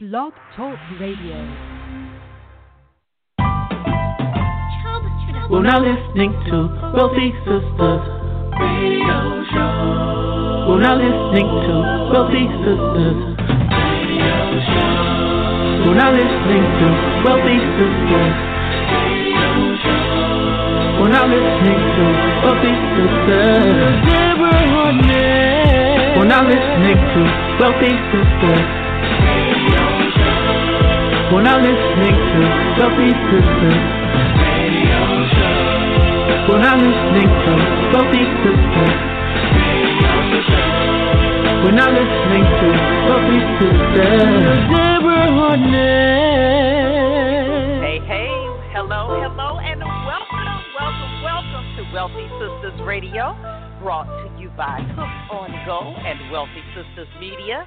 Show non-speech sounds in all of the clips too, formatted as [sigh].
Blog Talk Radio. We're now listening to Wealthy Sistas Radio Show. We're now listening to Wealthy Sistas Radio Show. We're now listening to Wealthy Sistas Radio Show. We're now listening to Wealthy Sistas. We're now listening to Wealthy Sistas. We're now listening to Wealthy Sistas. We're now listening to Wealthy Sistas. We're now listening to Wealthy Sistas. Hey, hey, hello, hello, and welcome, welcome, welcome to Wealthy Sistas Radio, brought to you by Hook on Go and Wealthy Sistas Media.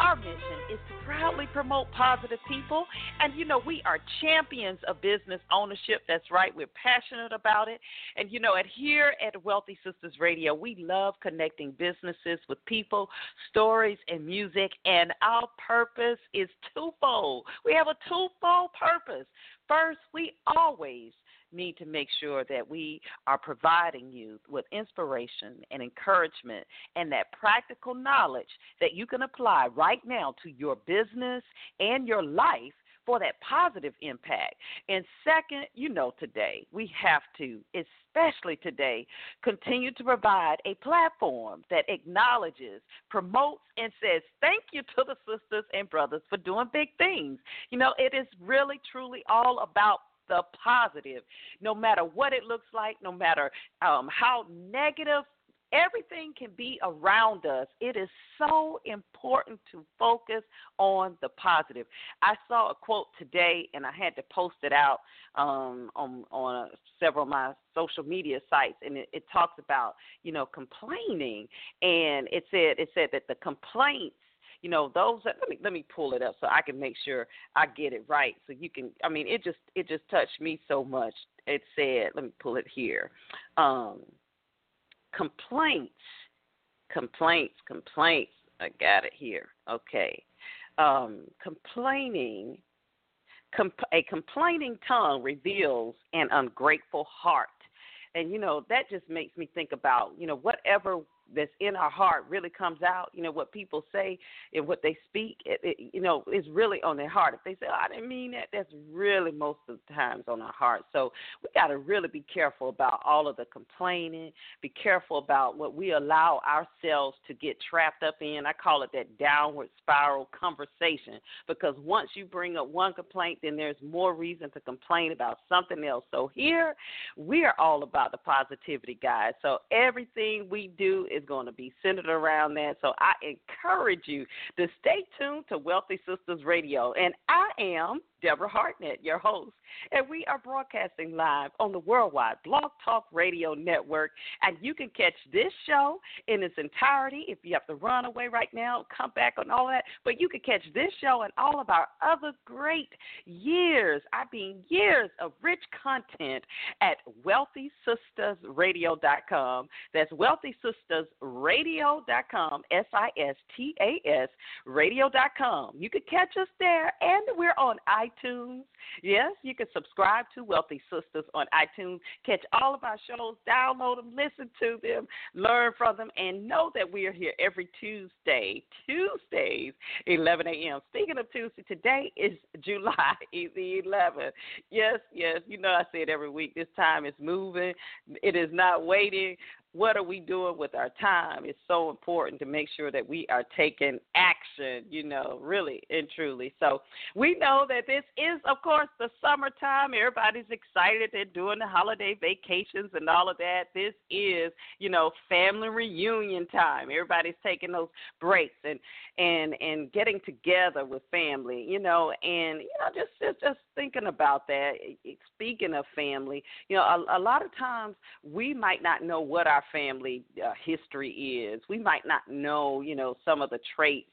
Our mission is to proudly promote positive people. And, you know, we are champions of business ownership. That's right. We're passionate about it. And, you know, at here at Wealthy Sistas Radio, we love connecting businesses with people, stories, and music. And our purpose is twofold. We have a twofold purpose. First, we always need to make sure that we are providing you with inspiration and encouragement and that practical knowledge that you can apply right now to your business and your life for that positive impact. And second, you know, today we have to, especially today, continue to provide a platform that acknowledges, promotes, and says thank you to the sisters and brothers for doing big things. You know, it is really, truly all about the positive, no matter what it looks like, no matter um, how negative everything can be around us. It is so important to focus on the positive. I saw a quote today, and I had to post it out um, on on several of my social media sites, and it, it talks about you know complaining, and it said it said that the complaints you know those let me let me pull it up so I can make sure I get it right. So you can I mean it just it just touched me so much. It said let me pull it here. Um complaints complaints complaints. I got it here. Okay. Um complaining comp- a complaining tongue reveals an ungrateful heart. And you know that just makes me think about you know whatever that's in our heart really comes out. You know what people say and what they speak, it, it, you know, is really on their heart. If they say, oh, "I didn't mean that," that's really most of the times on our heart. So we got to really be careful about all of the complaining. Be careful about what we allow ourselves to get trapped up in. I call it that downward spiral conversation because once you bring up one complaint, then there's more reason to complain about something else. So here we are all about the positivity, guys. So everything we do is is going to be centered around that. So I encourage you to stay tuned to Wealthy Sistas Radio. And I am Deborah Hardnett, your host, and we are broadcasting live on the worldwide Blog Talk Radio Network. And you can catch this show in its entirety if you have to run away right now, come back on all that. But you can catch this show and all of our other great years, I mean, years of rich content at wealthysistasradio.com. That's wealthysistasradio.com, S I S T A S radio.com. You can catch us there, and we're on iTunes iTunes. Yes, you can subscribe to Wealthy Sistas on iTunes. Catch all of our shows, download them, listen to them, learn from them, and know that we are here every Tuesday. Tuesdays, 11 a.m. Speaking of Tuesday, today is [laughs] July the 11th. Yes, yes, you know I say it every week. This time is moving. It is not waiting what are we doing with our time? It's so important to make sure that we are taking action, you know, really and truly. So we know that this is, of course, the summertime. Everybody's excited. They're doing the holiday vacations and all of that. This is, you know, family reunion time. Everybody's taking those breaks and and and getting together with family, you know, and you know, just just just thinking about that. Speaking of family, you know, a, a lot of times we might not know what our family uh, history is. We might not know, you know, some of the traits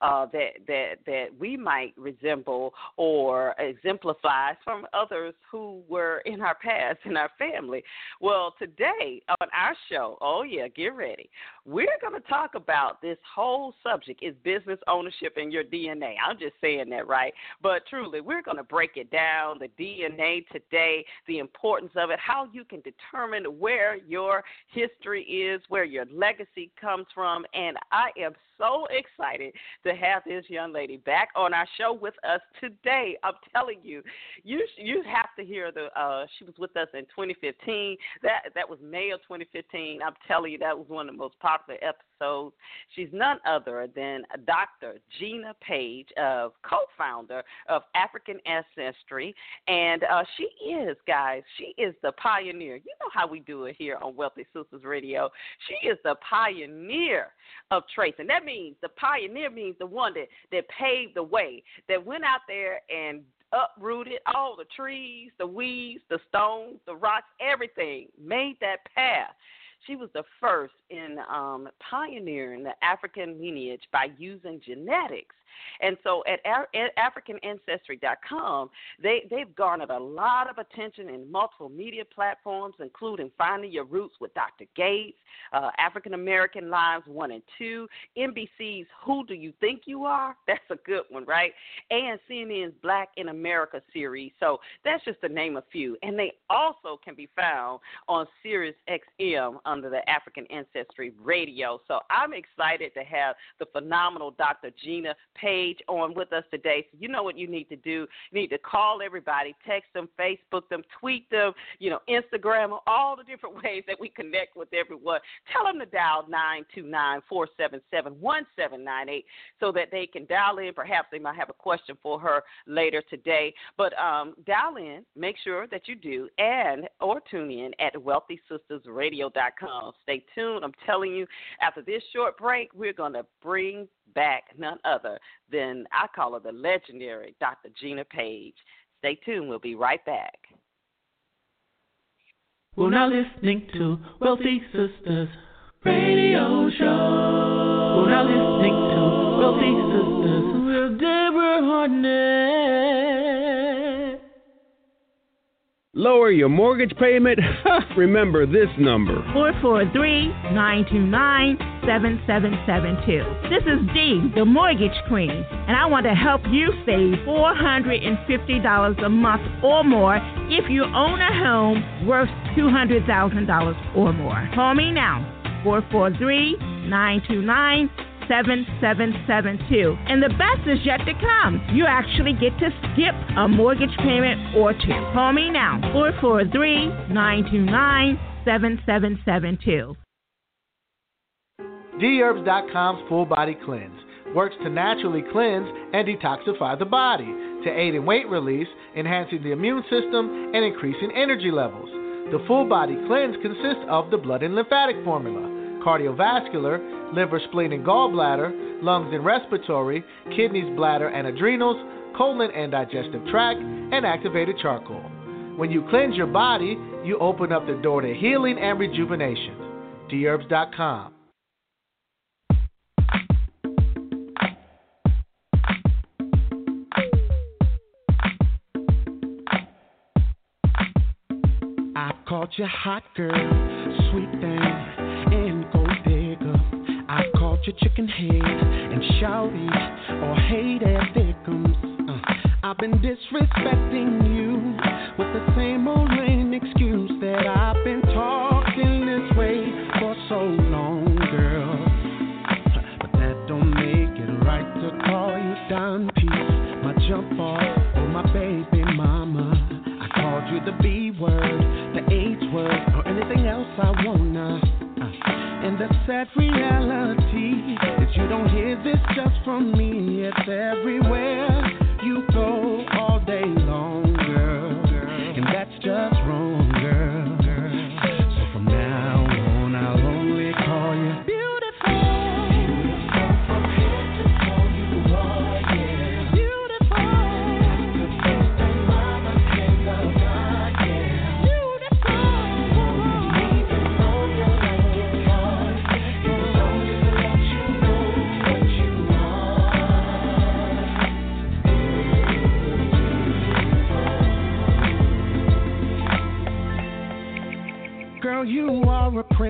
uh, that that that we might resemble or exemplify from others who were in our past in our family. Well, today on our show, oh yeah, get ready. We're going to talk about this whole subject is business ownership in your DNA. I'm just saying that, right? But truly, we're going to break it down the DNA today, the importance of it, how you can determine where your history is, where your legacy comes from. And I am so excited to have this young lady back on our show with us today. I'm telling you, you you have to hear the. Uh, she was with us in 2015. That that was May of 2015. I'm telling you, that was one of the most popular episodes. She's none other than Dr. Gina Paige, of co-founder of African Ancestry, and uh, she is, guys, she is the pioneer. You know how we do it here on Wealthy Sistas Radio. She is the pioneer of tracing. That means the pioneer means the one that that paved the way, that went out there and uprooted all the trees, the weeds, the stones, the rocks, everything, made that path. She was the first in um, pioneering the African lineage by using genetics and so at, at AfricanAncestry.com, they, they've garnered a lot of attention in multiple media platforms, including Finding Your Roots with Dr. Gates, uh, African American Lives 1 and 2, NBC's Who Do You Think You Are? [laughs] That's a good one, right? And CNN's Black in America series. So that's just to name a few. And they also can be found on Sirius XM under the African Ancestry Radio. So I'm excited to have the phenomenal Dr. Gina Paige on with us today. So you know what you need to do. You need to call everybody, text them, Facebook them, tweet them, you know, Instagram all the different [laughs] ways that we connect with everyone. Tell them to dial 929-477-1798 so that they can dial in. Perhaps they might have a question for her later today. But um, dial in, make sure that you do, and or tune in at wealthysistasradio.com. Stay tuned. I'm telling you, after this short break, we're going to bring back none other than I call her the legendary Dr. Gina Paige. Stay tuned. We'll be right back. We're now listening to Wealthy Sistas Radio Show. We're now listening to Wealthy Sistas with Deborah Hardnett. Lower your mortgage payment? [laughs] Remember this number 443 929 7772. This is Dee, the mortgage queen, and I want to help you save $450 a month or more if you own a home worth $200,000 or more. Call me now 443 929 7772. And the best is yet to come. You actually get to skip a mortgage payment or two. Call me now, 443 929 7772. Dherbs.com's Full Body Cleanse works to naturally cleanse and detoxify the body to aid in weight release, enhancing the immune system, and increasing energy levels. The Full Body Cleanse consists of the blood and lymphatic formula, cardiovascular, liver, spleen, and gallbladder, lungs and respiratory, kidneys, bladder, and adrenals, colon and digestive tract, and activated charcoal. When you cleanse your body, you open up the door to healing and rejuvenation. Dherbs.com. I caught you hot girl, sweet thing your chicken head and shouty or hated victims. Uh, I've been disrespecting you with the same old lame excuse that I've been talking this way for so long, girl. But that don't make it right to call you down piece, my jump off, or my baby mama. I called you the B word, the H word, or anything else I wanna. Uh, and the sad reality from me, it's everywhere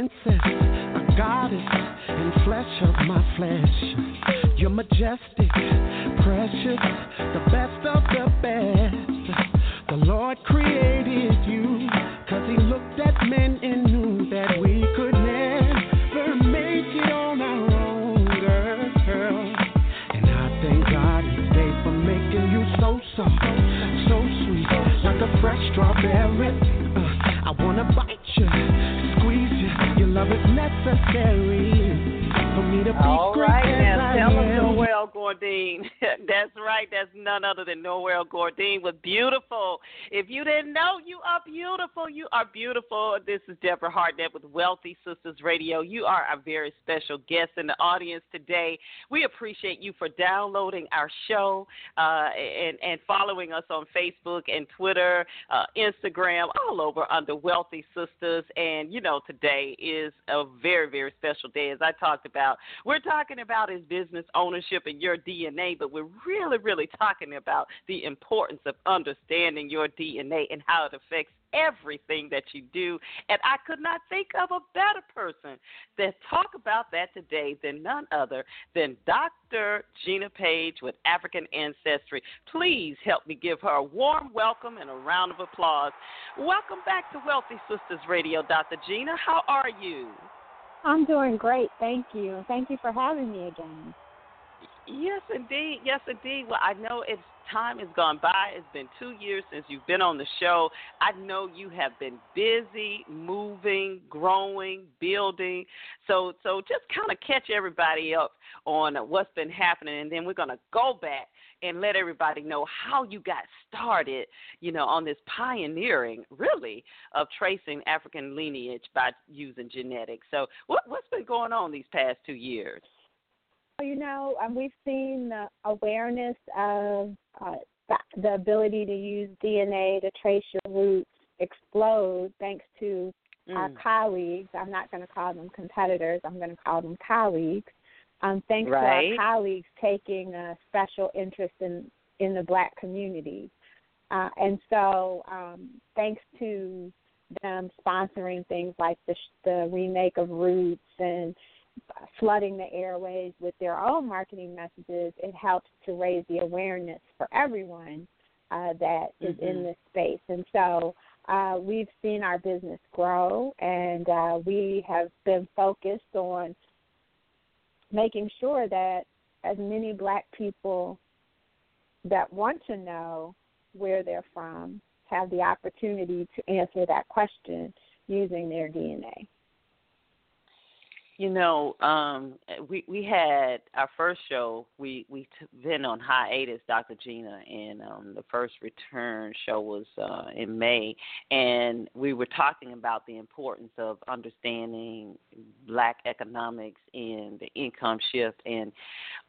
princess, a goddess, and flesh of my flesh. You're majestic, right, now tell them am. Noel Gourdin. [laughs] [laughs] That's right. That's none other than Noel Gourdin with beautiful. If you didn't know, you are beautiful. You are beautiful. This is Deborah Hardnett with Wealthy Sistas Radio. You are a very special guest in the audience today. We appreciate you for downloading our show uh, and and following us on Facebook and Twitter, uh, Instagram, all over under Wealthy Sistas. And you know, today is a very very special day, as I talked about. We're talking about is business ownership and your DNA, but we're really really talking about the importance of understanding your DNA and how it affects everything that you do. And I could not think of a better person to talk about that today than none other than Dr. Gina Paige with African Ancestry. Please help me give her a warm welcome and a round of applause. Welcome back to Wealthy Sistas Radio, Dr. Gina. How are you? I'm doing great. Thank you. Thank you for having me again. Yes, indeed. Yes, indeed. Well, I know it's time has gone by. It's been two years since you've been on the show. I know you have been busy, moving, growing, building. So, so just kind of catch everybody up on what's been happening, and then we're gonna go back and let everybody know how you got started. You know, on this pioneering, really, of tracing African lineage by using genetics. So, what what's been going on these past two years? You know, um, we've seen the awareness of uh, the, the ability to use DNA to trace your roots explode thanks to our Mm. colleagues. I'm not going to call them competitors. I'm going to call them colleagues. Um, thanks Right. to our colleagues taking a special interest in in the black community, uh, and so um, thanks to them sponsoring things like the the remake of Roots and flooding the airways with their own marketing messages, it helps to raise the awareness for everyone uh, that is in Mhm. this space. And so uh, we've seen our business grow, and uh, we have been focused on making sure that as many black people that want to know where they're from have the opportunity to answer that question using their DNA. You know, um, we we had our first show. We we t- been on hiatus, Dr. Gina, and um, the first return show was uh, in May, and we were talking about the importance of understanding Black economics and the income shift. And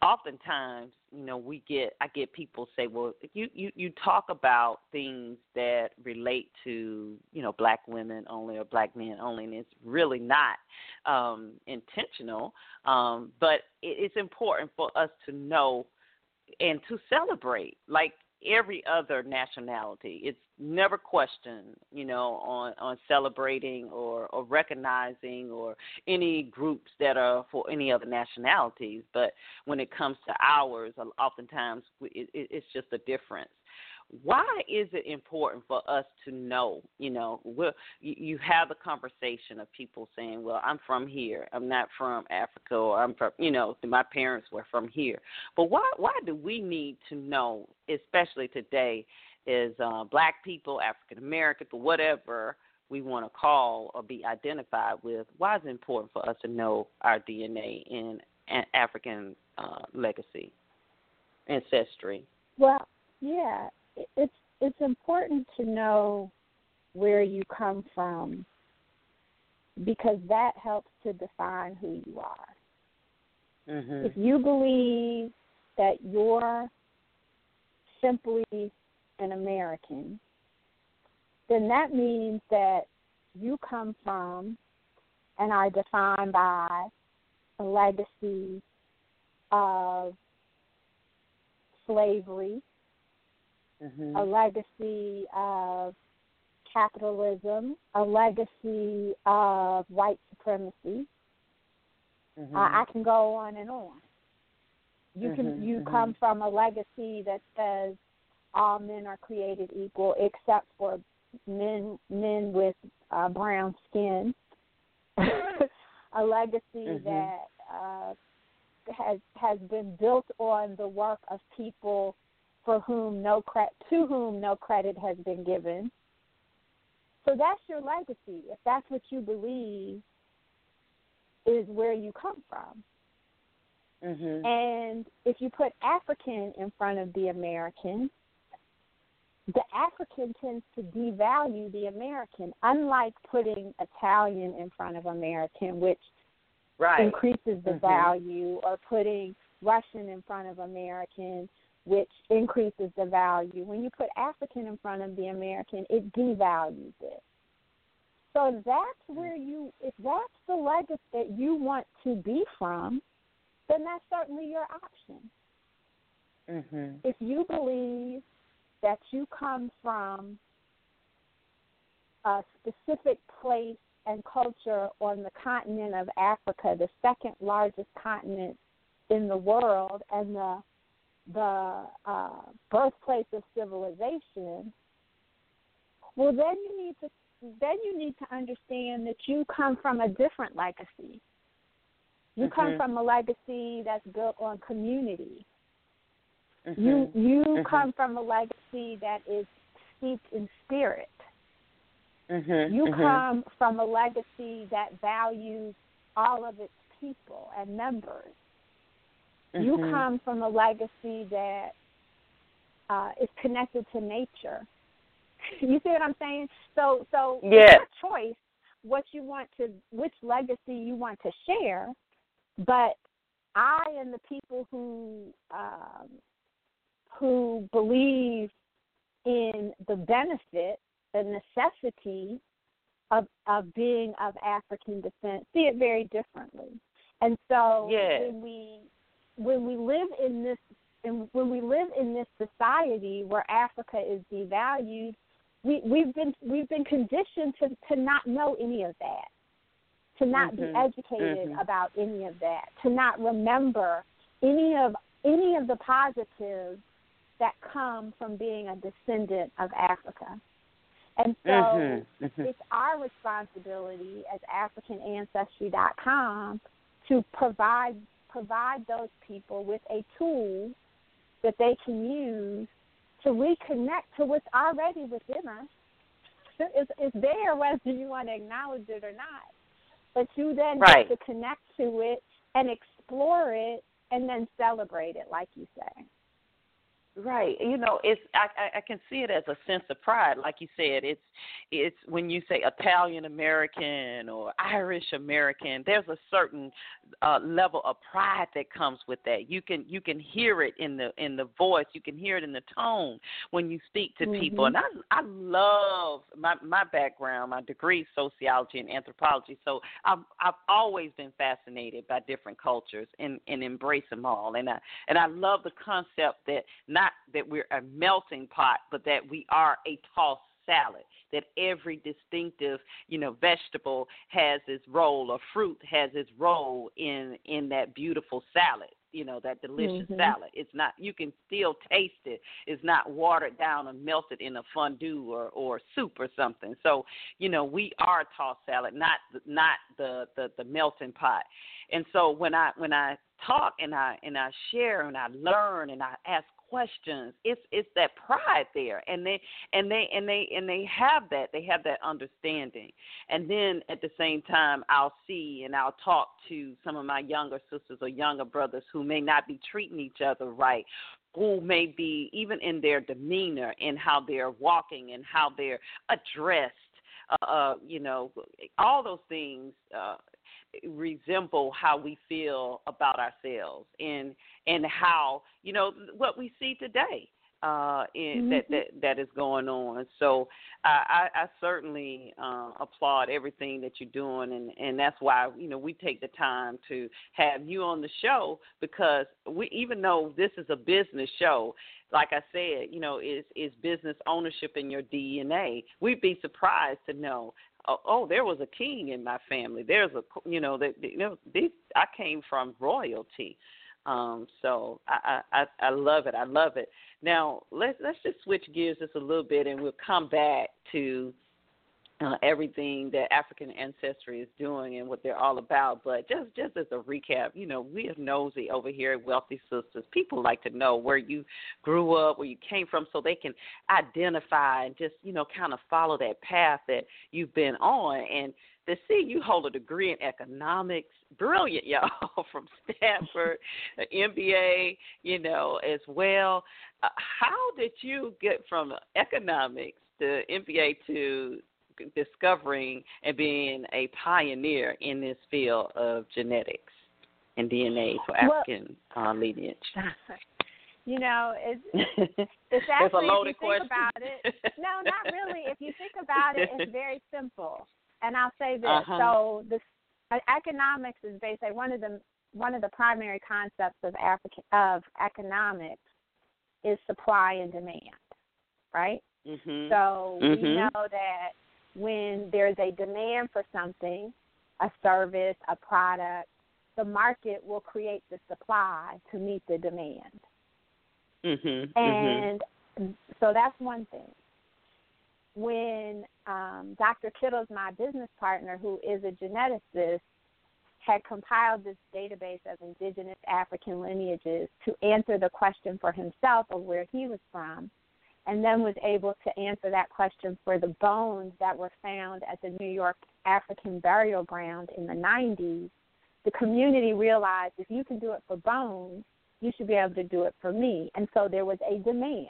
oftentimes, you know, we get I get people say, well, you you you talk about things that relate to you know Black women only or Black men only, and it's really not um, intentional, um, but it, it's important for us to know and to celebrate. Like every other nationality. It's never questioned, you know, on on celebrating or or recognizing or any groups that are for any other nationalities. But when it comes to ours, oftentimes it, it, it's just a difference why is it important for us to know you know we're, you, have a conversation of people saying well i'm from here. I'm not from africa or i'm from you know my parents were from here. But why why do we need to know especially today is uh black people african american but whatever we want to call or be identified with why is it important for us to know our dna and, an african uh legacy ancestry? Well, yeah, it's it's important to know where you come from because that helps to define who you are. mhm If you believe that you're simply an American, then that means that you come from and are defined by a legacy of slavery, mhm a legacy of capitalism, a legacy of white supremacy. Mm-hmm. Uh, I can go on and on. You can Mhm, you mhm. come from a legacy that says all men are created equal except for men men with uh, brown skin. [laughs] a legacy Mhm. that uh, has has been built on the work of people for whom no cre- to whom no credit has been given. So that's your legacy. If that's what you believe is where you come from. Mhm. And if you put African in front of the American, the African tends to devalue the American, unlike putting Italian in front of American, which Right. increases the Mhm. value, or putting Russian in front of American, which increases the value. When you put African in front of the American, it devalues it. So that's where you, if that's the legacy that you want to be from, then that's certainly your option. Mhm. If you believe that you come from a specific place and culture on the continent of Africa, the second largest continent in the world, and the the uh, birthplace of civilization, well, then you need to then you need to understand that you come from a different legacy. You come Mhm. from a legacy that's built on community. Mhm. You you Mhm. come from a legacy that is steeped in spirit. Mhm. You Mhm. come from a legacy that values all of its people and members. You Mhm. come from a legacy that uh, is connected to nature. [laughs] You see what I'm saying? So so Yes. it's your choice what you want to which legacy you want to share, but I and the people who um, who believe in the benefit, the necessity of of being of African descent see it very differently. And so Yes. when we when we live in this and when we live in this society where Africa is devalued, we, we've been we've been conditioned to, to not know any of that, to not be Mhm. educated Mhm. about any of that, to not remember any of any of the positives that come from being a descendant of Africa. And so Mhm. Mhm. it's our responsibility as AfricanAncestry.com to provide provide those people with a tool that they can use to reconnect to what's already within us. It's, it's there whether you want to acknowledge it or not. But you then Right. get to connect to it and explore it and then celebrate it, like you say. Right. You know, it's I, I can see it as a sense of pride. Like you said, it's it's when you say Italian American or Irish American, there's a certain uh level of pride that comes with that. You can you can hear it in the in the voice, you can hear it in the tone when you speak to people. Mhm. And I I love my my background, my degree is sociology and anthropology. So I've I've always been fascinated by different cultures and and embrace them all. And I and I love the concept that not that we're a melting pot, but that we are a tossed salad. That every distinctive, you know, vegetable has its role, or fruit has its role in in that beautiful salad. You know, that delicious Mhm. salad. It's not. You can still taste it. It's not watered down or melted in a fondue or or soup or something. So, you know, we are tossed salad, not not the the the melting pot. And so when I when I talk and I and I share and I learn and I ask questions, it's it's that pride there, and they and they and they and they have that they have that understanding, and then at the same time I'll see and I'll talk to some of my younger sisters or younger brothers who may not be treating each other right, who may be even in their demeanor in how they're walking and how they're addressed uh, uh, you know, all those things uh, resemble how we feel about ourselves and and how you know what we see today. uh, in, mm-hmm. that that that is going on. So I, I, I certainly uh, applaud everything that you're doing, and and that's why you know we take the time to have you on the show because we even though this is a business show, like I said, you know, is is business ownership in your DNA. We'd be surprised to know oh, oh, there was a king in my family. There's a, you know, that you know, these I came from royalty. Um, so I, I I love it. I love it. Now let's let's just switch gears just a little bit, and we'll come back to uh, everything that African ancestry is doing and what they're all about. But just just as a recap, you know, we are nosy over here at Wealthy Sistas. People like to know where you grew up, where you came from, so they can identify and just you know kind of follow that path that you've been on. And to see you hold a degree in economics, brilliant, [laughs] y'all, from Stanford, an MBA, you know, as well. Uh, how did you get from economics to MBA to discovering and being a pioneer in this field of genetics and DNA for African well, uh, lineage? [laughs] You know, it's [laughs] it's actually a loaded if you think question. about it. No, not really. If you think about it, it's very simple. And I'll say this: uh-huh. so the uh, economics is basically one of the one of the primary concepts of African of economics is supply and demand, right? Mm-hmm. So mm-hmm. we know that when there's a demand for something, a service, a product, the market will create the supply to meet the demand. Mm-hmm. And mm-hmm. so that's one thing. When um, Dr. Kittles, my business partner, who is a geneticist, had compiled this database of indigenous African lineages to answer the question for himself of where he was from, and then was able to answer that question for the bones that were found at the New York African Burial Ground in the 90s, the community realized if you can do it for bones, you should be able to do it for me. And so there was a demand.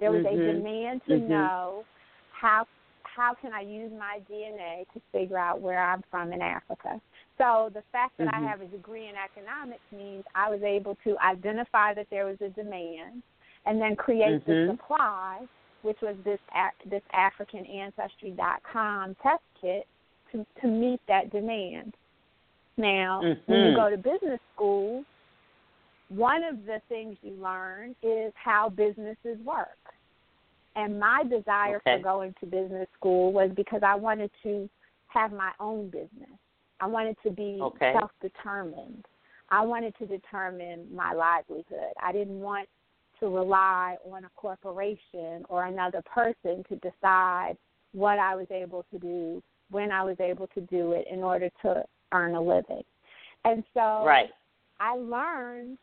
There was mm-hmm. a demand to mm-hmm. know how how can I use my DNA to figure out where I'm from in Africa. So the fact that mm-hmm. I have a degree in economics means I was able to identify that there was a demand and then create mm-hmm. the supply, which was this this AfricanAncestry.com test kit to to meet that demand. Now, mm-hmm. when you go to business school, one of the things you learn is how businesses work. And my desire okay. for going to business school was because I wanted to have my own business. I wanted to be okay. self determined. I wanted to determine my livelihood. I didn't want to rely on a corporation or another person to decide what I was able to do, when I was able to do it in order to earn a living. And so right. I learned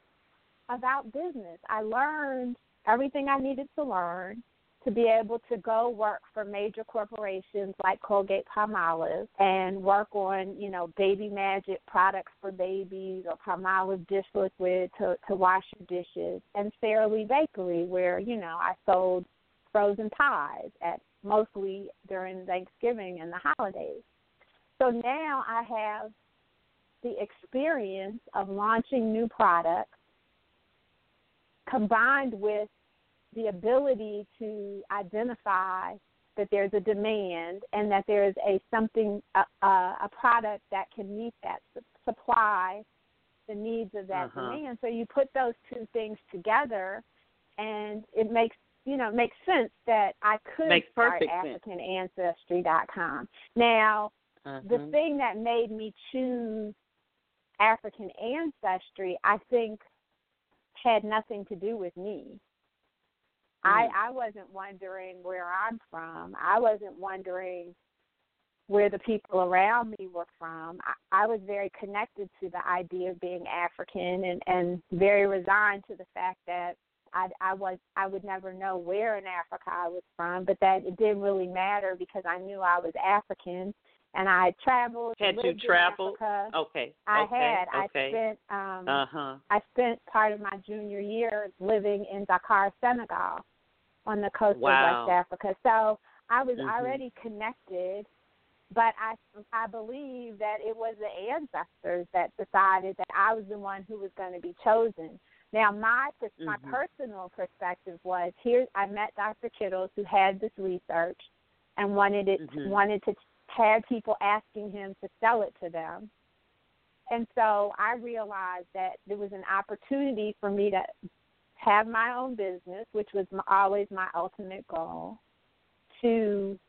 about business. I learned everything I needed to learn to be able to go work for major corporations like Colgate Palmolive and work on, you know, baby magic products for babies or Palmolive dish liquid to, to wash your dishes and Sara Lee Bakery where, you know, I sold frozen pies at mostly during Thanksgiving and the holidays. So now I have the experience of launching new products combined with the ability to identify that there's a demand and that there's a something a, a product that can meet that supply the needs of that uh-huh. demand so you put those two things together and it makes you know makes sense that I could makes start. AfricanAncestry.com. Now, uh-huh. the thing that made me choose African ancestry, I think, had nothing to do with me. I I wasn't wondering where I'm from. I wasn't wondering where the people around me were from. I, I was very connected to the idea of being African and and very resigned to the fact that I I was I would never know where in Africa I was from, but that it didn't really matter because I knew I was African and I had traveled. Had you traveled? Okay. I okay. had. Okay. I spent um uh-huh. I spent part of my junior year living in Dakar, Senegal on the coast wow. of West Africa. So I was mm-hmm. already connected, but I I believe that it was the ancestors that decided that I was the one who was going to be chosen. Now, my mm-hmm. my personal perspective was here. I met Dr. Kittles, who had this research, and wanted it mm-hmm. wanted to have people asking him to sell it to them. And so I realized that there was an opportunity for me to have my own business, which was my, always my ultimate goal, to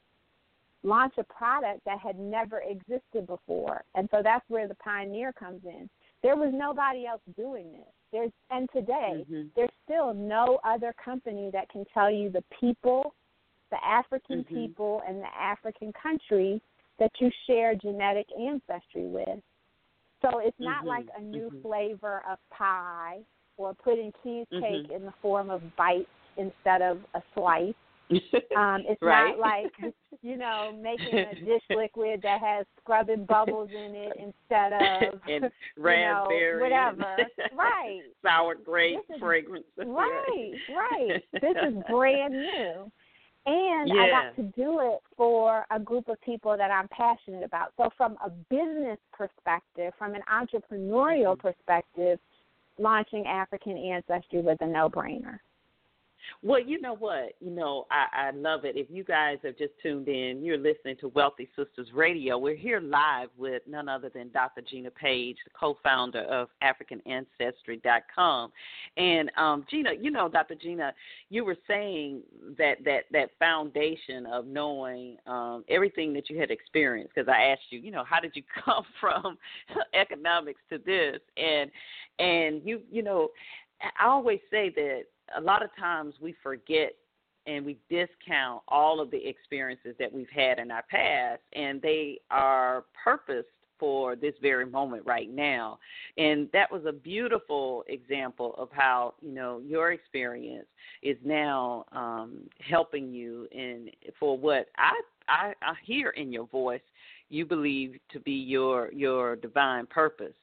launch a product that had never existed before. And so that's where the pioneer comes in. There was nobody else doing this. There's and today mm-hmm. there's still no other company that can tell you the people, the African mm-hmm. people and the African country that you share genetic ancestry with. So it's not mm-hmm. like a new mm-hmm. flavor of pie or putting cheesecake mm-hmm. in the form of bites instead of a slice. [laughs] Um, it's right. not like you know making a [laughs] dish liquid that has scrubbing bubbles in it instead of [laughs] and you raspberry, know, whatever. right. Sour grape fragrance. Right, right. This is brand new. And yeah. I got to do it for a group of people that I'm passionate about. So, from a business perspective, from an entrepreneurial mm-hmm. perspective, launching African Ancestry was a no brainer. Well, you know what? You know, I, I love it. If you guys have just tuned in, you're listening to Wealthy Sistas Radio. We're here live with none other than Dr. Gina Paige, the co-founder of AfricanAncestry.com. And um, Gina, you know, Dr. Gina, you were saying that that that foundation of knowing um, everything that you had experienced. Because I asked you, you know, how did you [laughs] come from economics to this? And and you, you know, I always say that a lot of times we forget and we discount all of the experiences that we've had in our past, and they are purposed for this very moment right now. And that was a beautiful example of how, you know, your experience is now um, helping you in for what I, I I hear in your voice you believe to be your your divine purpose.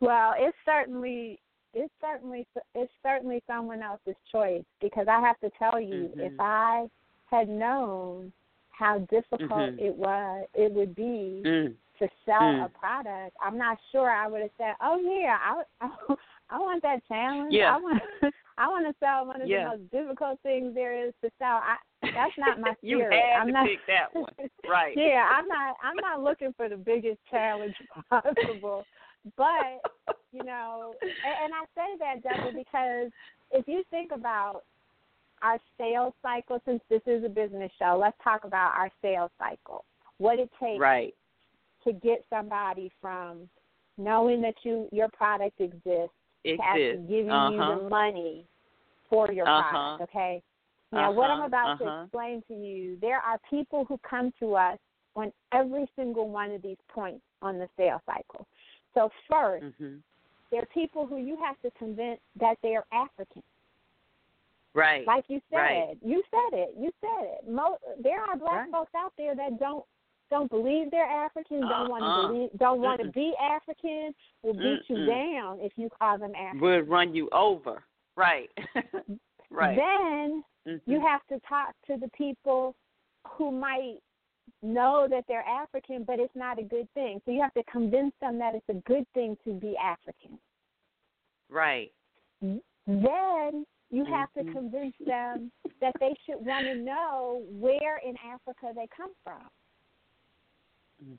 Well, it's certainly it's certainly it's certainly someone else's choice because I have to tell you, mm-hmm. if I had known how difficult mm-hmm. it was, it would be mm. to sell mm. a product. I'm not sure I would have said, "Oh yeah, I I, [laughs] I want that challenge. Yeah. I want [laughs] I want to sell one of yeah. the most difficult things there is to sell." I that's not my [laughs] you spirit. had I'm to not, pick that one, right? yeah, I'm not. I'm not looking for the biggest challenge possible but you know, and, and I say that Deborah because if you think about our sales cycle, since this is a business show, let's talk about our sales cycle. What it takes right. to get somebody from knowing that you your product exists Exists. to actually giving uh-huh. you the money for your uh-huh. product. Okay. Now, what I'm uh-huh. about uh-huh. to explain to you, there are people who come to us on every single one of these points on the sales cycle. So 1st mm-hmm. There are people who you have to convince that they are African. Right. Like you said, right. you said it. You said it. Mo- there are black right. folks out there that don't don't believe they're African, don't uh-uh. want to believe, don't want to be African, will beat Mm-mm. you down if you call them African. Will run you over. Right. [laughs] right. Then mm-hmm. you have to talk to the people who might know that they're African, but it's not a good thing. So you have to convince them that it's a good thing to be African. Right. Then you have mm-hmm. to convince them that they should want to know where in Africa they come from. Mm.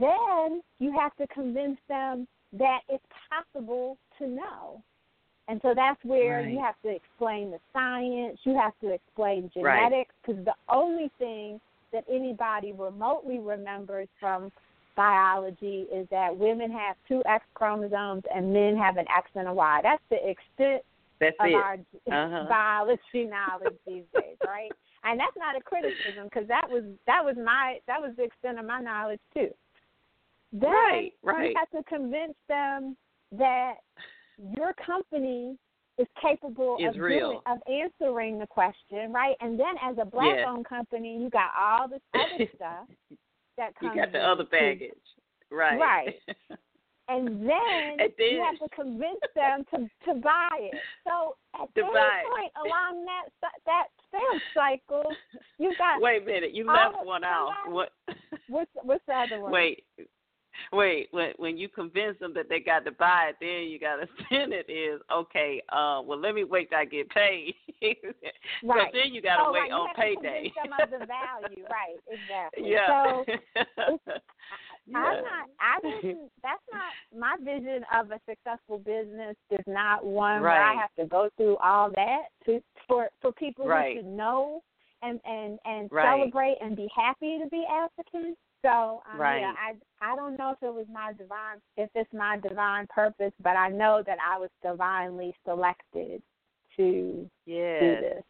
Then you have to convince them that it's possible to know. And so that's where right. you have to explain the science, you have to explain genetics, because the only thing that anybody remotely remembers from biology is that women have two X chromosomes and men have an X and a Y. That's the extent That's of it. our [laughs] Uh-huh. biology knowledge these days, right? And that's not a criticism because that was that was my that was the extent of my knowledge too. Then Right, right. you have to convince them that your company is capable Is of doing, of answering the question, right? And then as a black Yeah. owned company, you got all this other [laughs] stuff that you got the other baggage. Right. Right. [laughs] And then, And then- you have to convince them to to buy it. So at any point along that that sales cycle, you got Wait a minute, you left one out. What? what's what's the other one? Wait. Wait, when when you convince them that they got to buy it, then you got to [laughs] send it. Is okay. Uh, well, let me wait till I get paid. [laughs] right. then you got to oh, wait right. on payday. Some of the value, right? [laughs] Exactly. Yeah. So yeah. I'm not. I didn't. That's not my vision of a successful business. Is not one where I have to go through all that to for for people Right. who should know and and and Right. celebrate and be happy to be African. So um, Right. yeah, I I don't know if it was my divine if it's my divine purpose, but I know that I was divinely selected to yes. do this.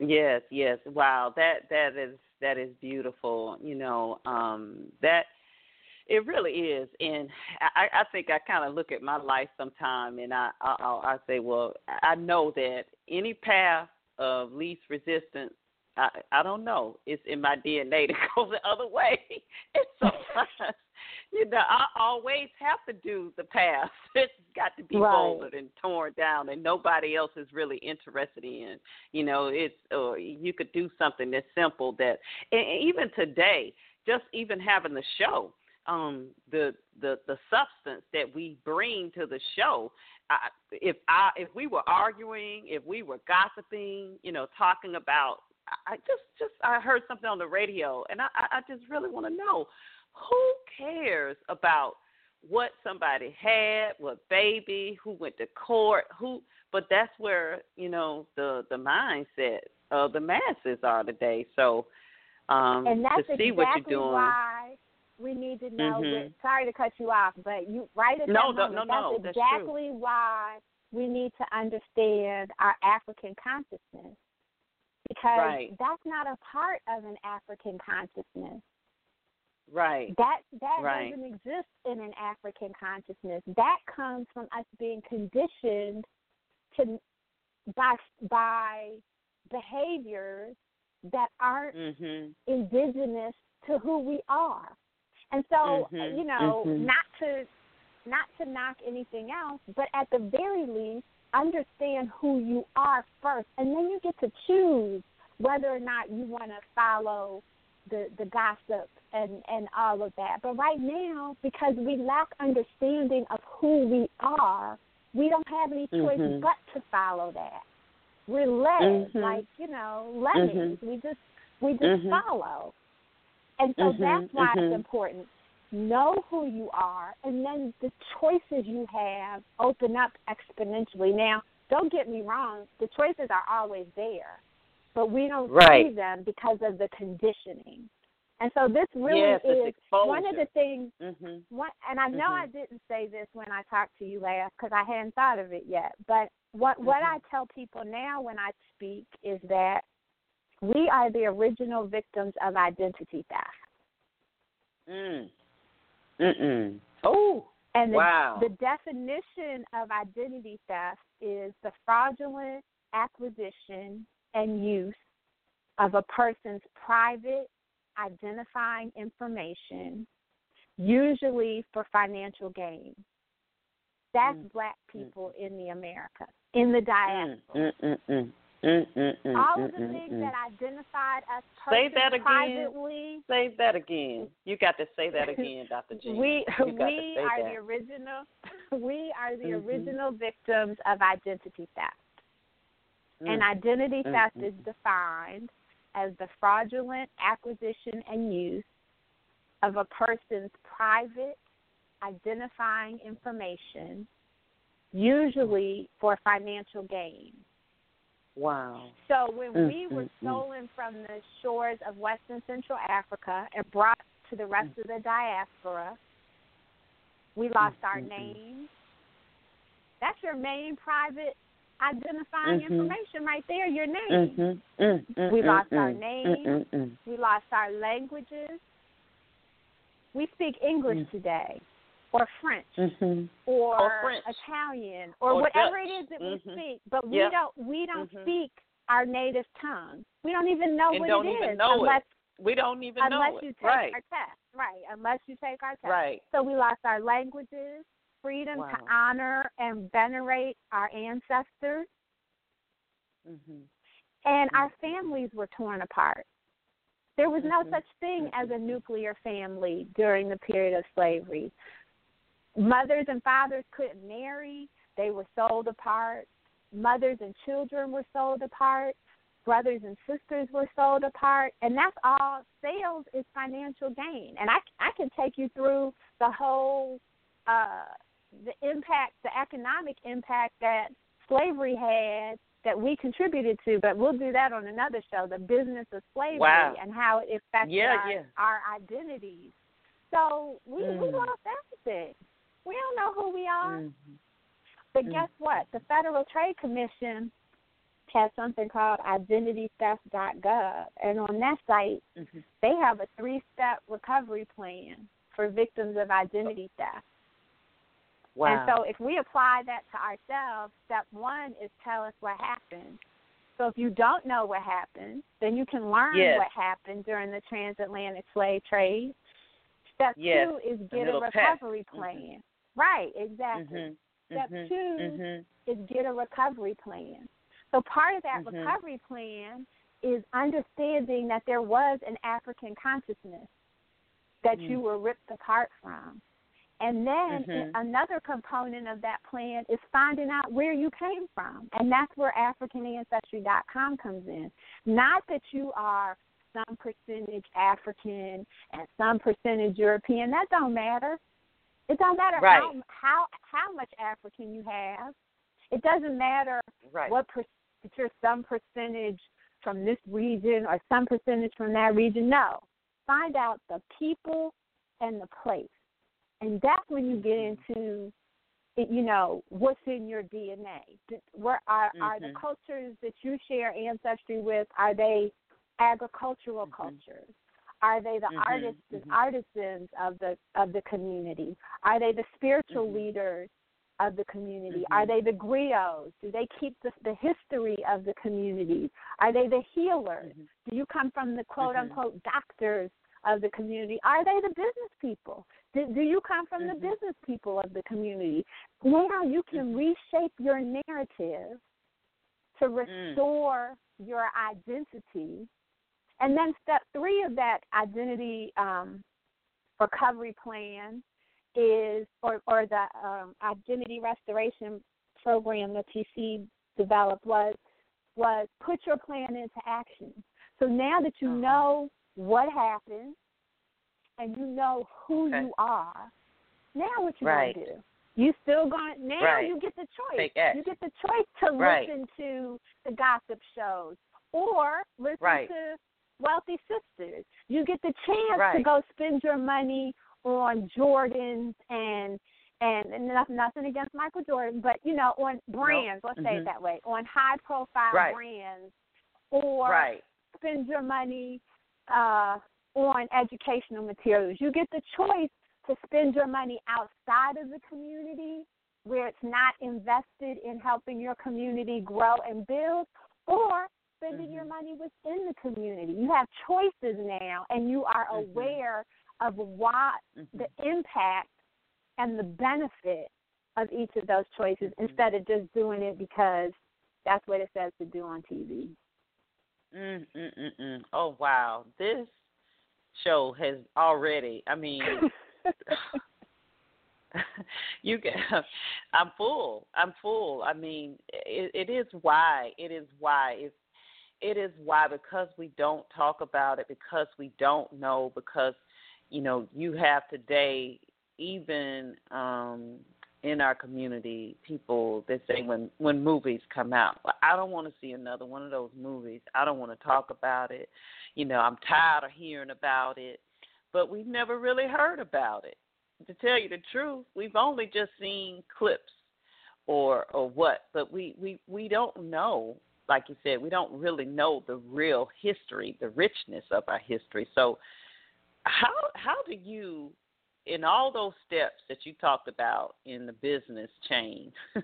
Yes, yes. Wow, that that is that is beautiful. You know, um that it really is, and I, I think I kind of look at my life sometime, and I, I I say, well, I know that any path of least resistance, I I don't know, it's in my DNA [laughs] to go the other way. [laughs] And sometimes, [laughs] you know, I always have to do the path. It's got to be Right. folded and torn down, and nobody else is really interested in. You know, it's or you could do something that's simple that, and even today, just even having the show um the the the substance that we bring to the show I, if i if we were arguing if we were gossiping you know talking about i just just i heard something on the radio and i i just really want to know who cares about what somebody had what baby who went to court who but that's where you know the the mindset of the masses are today so um and that's to see exactly what you're doing why we need to know. Mhm. What, sorry to cut you off, but you right at No, that no, moment. no, no, that's that's true. exactly why we need to understand our African consciousness because Right. that's not a part of an African consciousness. right That that Right. doesn't exist in an African consciousness. That comes from us being conditioned to by by behaviors that aren't mhm indigenous to who we are. And so, Mhm, you know, mhm. not to not to knock anything else, but at the very least, understand who you are first, and then you get to choose whether or not you want to follow the the gossip and and all of that. But right now, because we lack understanding of who we are, we don't have any choice Mhm. but to follow that. We're led Mhm. like you know lemmings. Mhm. We just we just Mhm. follow. And so Mhm, that's why it's important. Know who you are, and then the choices you have open up exponentially. Now, don't get me wrong, the choices are always there, but we don't Right. see them because of the conditioning. And so this really Yes, is one of the things mhm what, and I know Mhm. I didn't say this when I talked to you last because I hadn't thought of it yet. But what what Mhm. I tell people now when I speak is that we are the original victims of identity theft, mm mm oh and the, wow the definition of identity theft is the fraudulent acquisition and use of a person's private identifying information, usually for financial gain. That's Mm. black people in the America, in the diaspora. mm All of the things that identified us Say that again. privately, say that again you got to say that again dr Jean. we we are that. the original [laughs] we are the Mhm. original victims of identity theft. And Mm. identity Mm, theft is defined as the fraudulent acquisition and use of a person's private identifying information, usually for financial gain. Wow So when Mm, we were mm, mm. stolen from the shores of Western Central Africa and brought to the rest of the diaspora, we lost our mm, mm. names. That's your main private identifying Mhm. information right there, your name. Mhm, mm, mm, We mm, lost our mm, name. mm, mm, mm. We lost our languages. We speak English Mm. today, or French, Mhm. or, Or French. Italian, or, Or whatever Dutch. it is that we Mhm. speak. But we Yep. don't we don't Mhm. speak our native tongue. We don't even know And what don't it even is know it. we don't even unless know it you take right our test. Right, unless you take our test. right So we lost our languages, freedom to honor and venerate our ancestors, mhm and our Mhm. families were torn apart. There was no Mhm. such thing as a nuclear family during the period of slavery. Mothers and fathers couldn't marry, they were sold apart. Mothers and children were sold apart. Brothers and sisters were sold apart. And that's all sales is financial gain. And I, I can take you through the whole uh, the impact, the economic impact that slavery had that we contributed to, but we'll do that on another show, the business of slavery Wow. and how it affected Yeah, our, yeah. our identities. So we, we Mm. lost everything. We don't know who we are. Mhm. But Mm. guess what? The Federal Trade Commission has something called identitytheft.gov. And on that site, Mhm. they have a three step recovery plan for victims of identity theft. Wow. And so if we apply that to ourselves, step one is tell us what happened. So if you don't know what happened, then you can learn Yes. what happened during the transatlantic slave trade. Step Yes, two is get a recovery Mhm. plan. Right, exactly. Mhm. Step Mhm. two Mhm. is get a recovery plan. So part of that Mhm. recovery plan is understanding that there was an African consciousness that you Mm. were ripped apart from. And then Mhm. another component of that plan is finding out where you came from. And that's where AfricanAncestry.com comes in. Not that you are some percentage African and some percentage European. That don't matter. It doesn't matter Right. how how how much African you have. It doesn't matter Right. what per, if you're some percentage from this region or some percentage from that region. No, find out the people and the place, and that's when you get Mm-hmm. into, you know, what's in your DNA. Where are are the Mhm. cultures that you share ancestry with? Are they agricultural Mhm. cultures? Are they the Mhm, artists mhm. artisans of the of the community? Are they the spiritual Mhm. leaders of the community? Are they the griots? Do they keep the, the history of the community? Are they the healers? Mhm. Do you come from the quote Mhm. unquote doctors of the community? Are they the business people? Do, do you come from the business people of the community? Now you can reshape your narrative to Mm. restore your identity. And then step three of that identity um, recovery plan is, or, or the um, identity restoration program that TC developed was, was put your plan into action. So now that you Uh-huh. know what happened and you know who Okay. you are, now what you Right. gonna do? You still going now Right. you get the choice. You get the choice to Right. listen to the gossip shows or listen Right. to Wealthy Sistas. You get the chance to go spend your money on Jordans and and, and nothing, nothing against Michael Jordan, but you know, on brands, let's say Mhm. it that way, on high profile Right. brands or Right. spend your money uh, on educational materials. You get the choice to spend your money outside of the community where it's not invested in helping your community grow and build, or spending your Mhm. money within the community. You have choices now, and you are Mhm. aware of what Mhm. the impact and the benefit of each of those choices Mhm. instead of just doing it because that's what it says to do on TV. Mm, mm, mm, mm. Oh wow, this show has already. I mean, [laughs] you get. [laughs] I'm full. I'm full. I mean, it, it is why. It is why. It's. It is why because we don't talk about it because we don't know because you know you have today even um in our community people that say when when movies come out i don't want to see another one of those movies. I don't want to talk about it. You know i'm tired of hearing about it. But we've never really heard about it. To tell you the truth we've only just seen clips or or what but we we we don't know like you said we don't really know the real history the richness of our history so how how do you in all those steps that you talked about in the business chain, [laughs]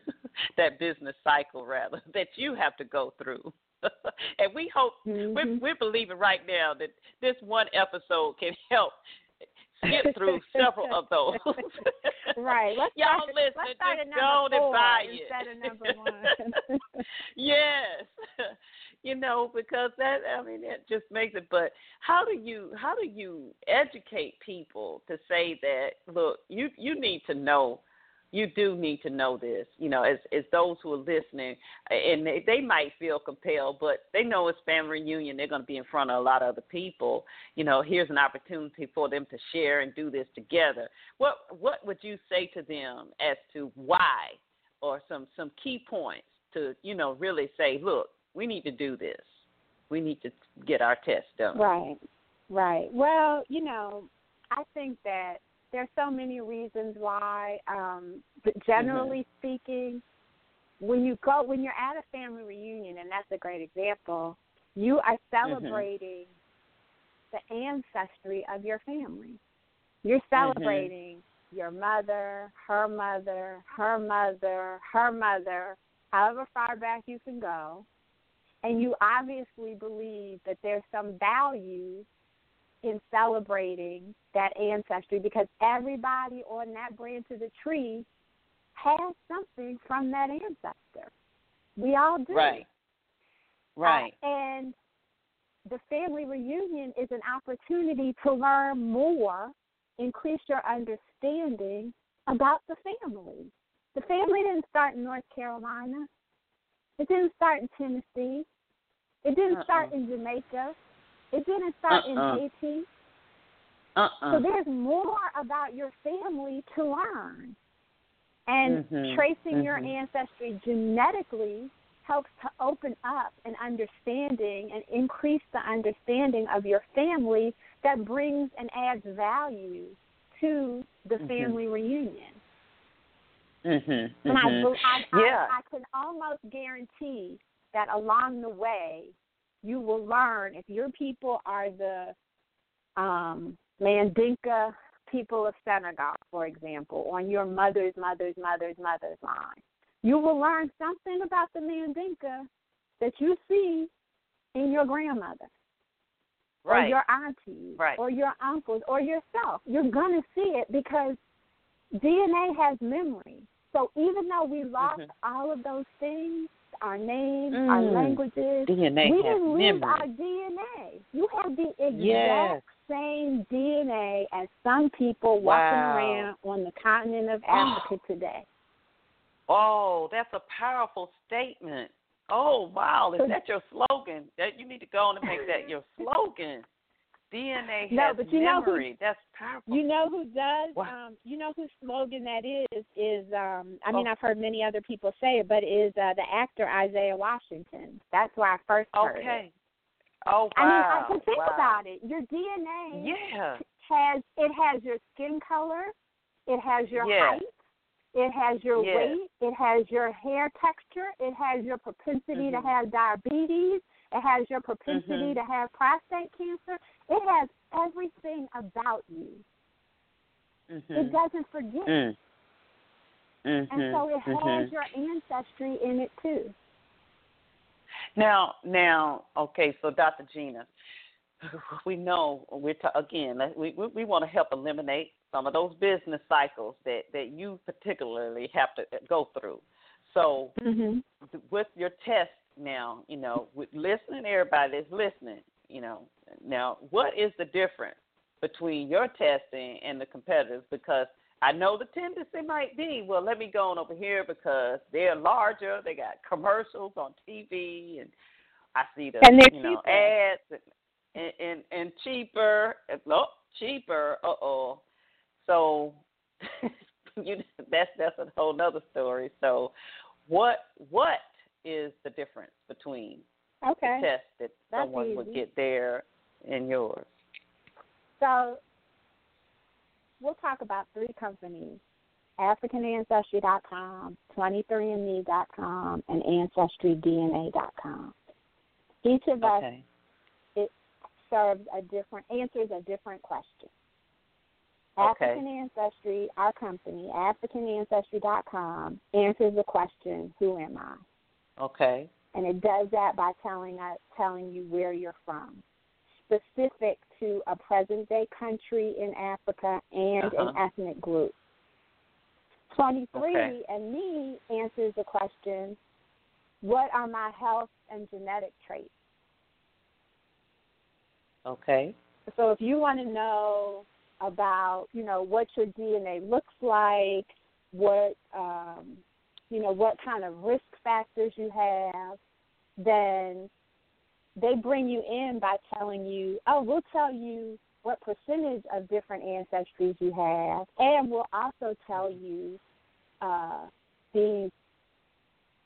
that business cycle rather, [laughs] that you have to go through. [laughs] and we hope we're, Mhm. we're believing right now that this one episode can help skip through several of those. [laughs] Right. Let's [laughs] Y'all start, listen, let's start just go and buy it. number [laughs] one. yes. you know, because that I mean it just makes it. But how do you how do you educate people to say that look, you you need to know you do need to know this, you know, as as those who are listening, and they, they might feel compelled, but they know it's family reunion. They're going to be in front of a lot of other people. You know, here's an opportunity for them to share and do this together. What what would you say to them as to why, or some some key points to you know really say, look, we need to do this. We need to get our test done. Right, right. Well, you know, I think that there's so many reasons why. Um, but generally mm-hmm. speaking, when you go when you're at a family reunion, and that's a great example, you are mm-hmm. celebrating mm-hmm. the ancestry of your family. You're mm-hmm. celebrating mm-hmm. your mother, her mother, her mother, her mother, however far back you can go. And you obviously believe that there's some value in celebrating that ancestry because everybody on that branch of the tree has something from that ancestor. We all do. Right. Right. Uh, and the family reunion is an opportunity to learn more, increase your understanding about the family. The family didn't start in North Carolina. It didn't start in Tennessee. It didn't uh-uh. start in Jamaica. It didn't start uh-uh. in Haiti. Uh-uh. So there's more about your family to learn. And mm-hmm. tracing mm-hmm. your ancestry genetically helps to open up an understanding and increase the understanding of your family that brings and adds value to the mm-hmm. family reunion. Mm-hmm. And I, mm-hmm. I, yeah. I, I can almost guarantee that along the way, you will learn if your people are the um, Mandinka people of Senegal, for example, on your mother's mother's mother's mother's line. You will learn something about the Mandinka that you see in your grandmother. Right. Or your aunties, right. or your uncles, or yourself. You're going to see it because DNA has memory. So even though we lost mm-hmm. all of those things, our names, mm. our languages. DNA we didn't lose memory. our DNA. You have the exact yes. same DNA as some people wow. walking around on the continent of [gasps] Africa today. Oh, that's a powerful statement. Oh wow, is that your slogan? That you need to go on and make that your [laughs] slogan. DNA no, has but you memory. Know who, That's powerful. You know who does? Wow. Um, you know whose slogan that is? Is um, I mean, Oh. I've heard many other people say it, but is uh, the actor Isaiah Washington? That's where I first heard Okay. it. Oh wow. I mean, I can think wow. about it. Your DNA Yeah. has it has your skin color, it has your height, it has your weight, it has your hair texture, it has your propensity to Mhm. have diabetes, it has your propensity Mhm. to have prostate cancer. It has everything about you. Mhm. It doesn't forget. Mm. Mhm. And so it has mhm. your ancestry in it too. Now, now, okay. So, Dr. Gina, [laughs] we know we're ta- again. We we, we want to help eliminate some of those business cycles that that you particularly have to go through. So, Mhm. with your test now, you know, with listening, everybody that's listening, you know, now what is the difference between your testing and the competitors? Because I know the tendency might be, well, let me go on over here because they're larger, they got commercials on TV, and I see the And you know cheaper. ads and and and, cheaper, oh, cheaper, uh oh. So [laughs] you that's that's a whole nother story. So what what is the difference between Okay. the test that That's someone would get there and yours? So we'll talk about three companies AfricanAncestry.com, 23andMe.com, and AncestryDNA.com. Each of us Okay. serves a different, answers a different question. Okay. African Ancestry, our company, AfricanAncestry.com, answers the question, Who am I? Okay. and it does that by telling us telling you where you're from specific to a present day country in africa and Uh-huh. an ethnic group 23 Okay. and me answers the question what are my health and genetic traits. Okay. So if you want to know about, you know, what your DNA looks like, what um, you know, what kind of risk factors you have, then they bring you in by telling you, oh, we'll tell you what percentage of different ancestries you have, and we'll also tell you uh, these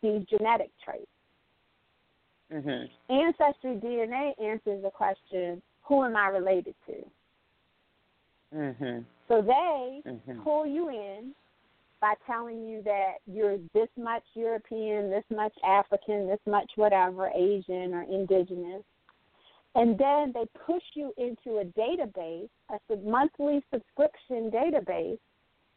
these genetic traits. Mhm. Ancestry DNA answers the question, who am I related to? Mhm. So they Mhm. pull you in by telling you that you're this much European, this much African, this much whatever, Asian or indigenous. And then they push you into a database, a monthly subscription database,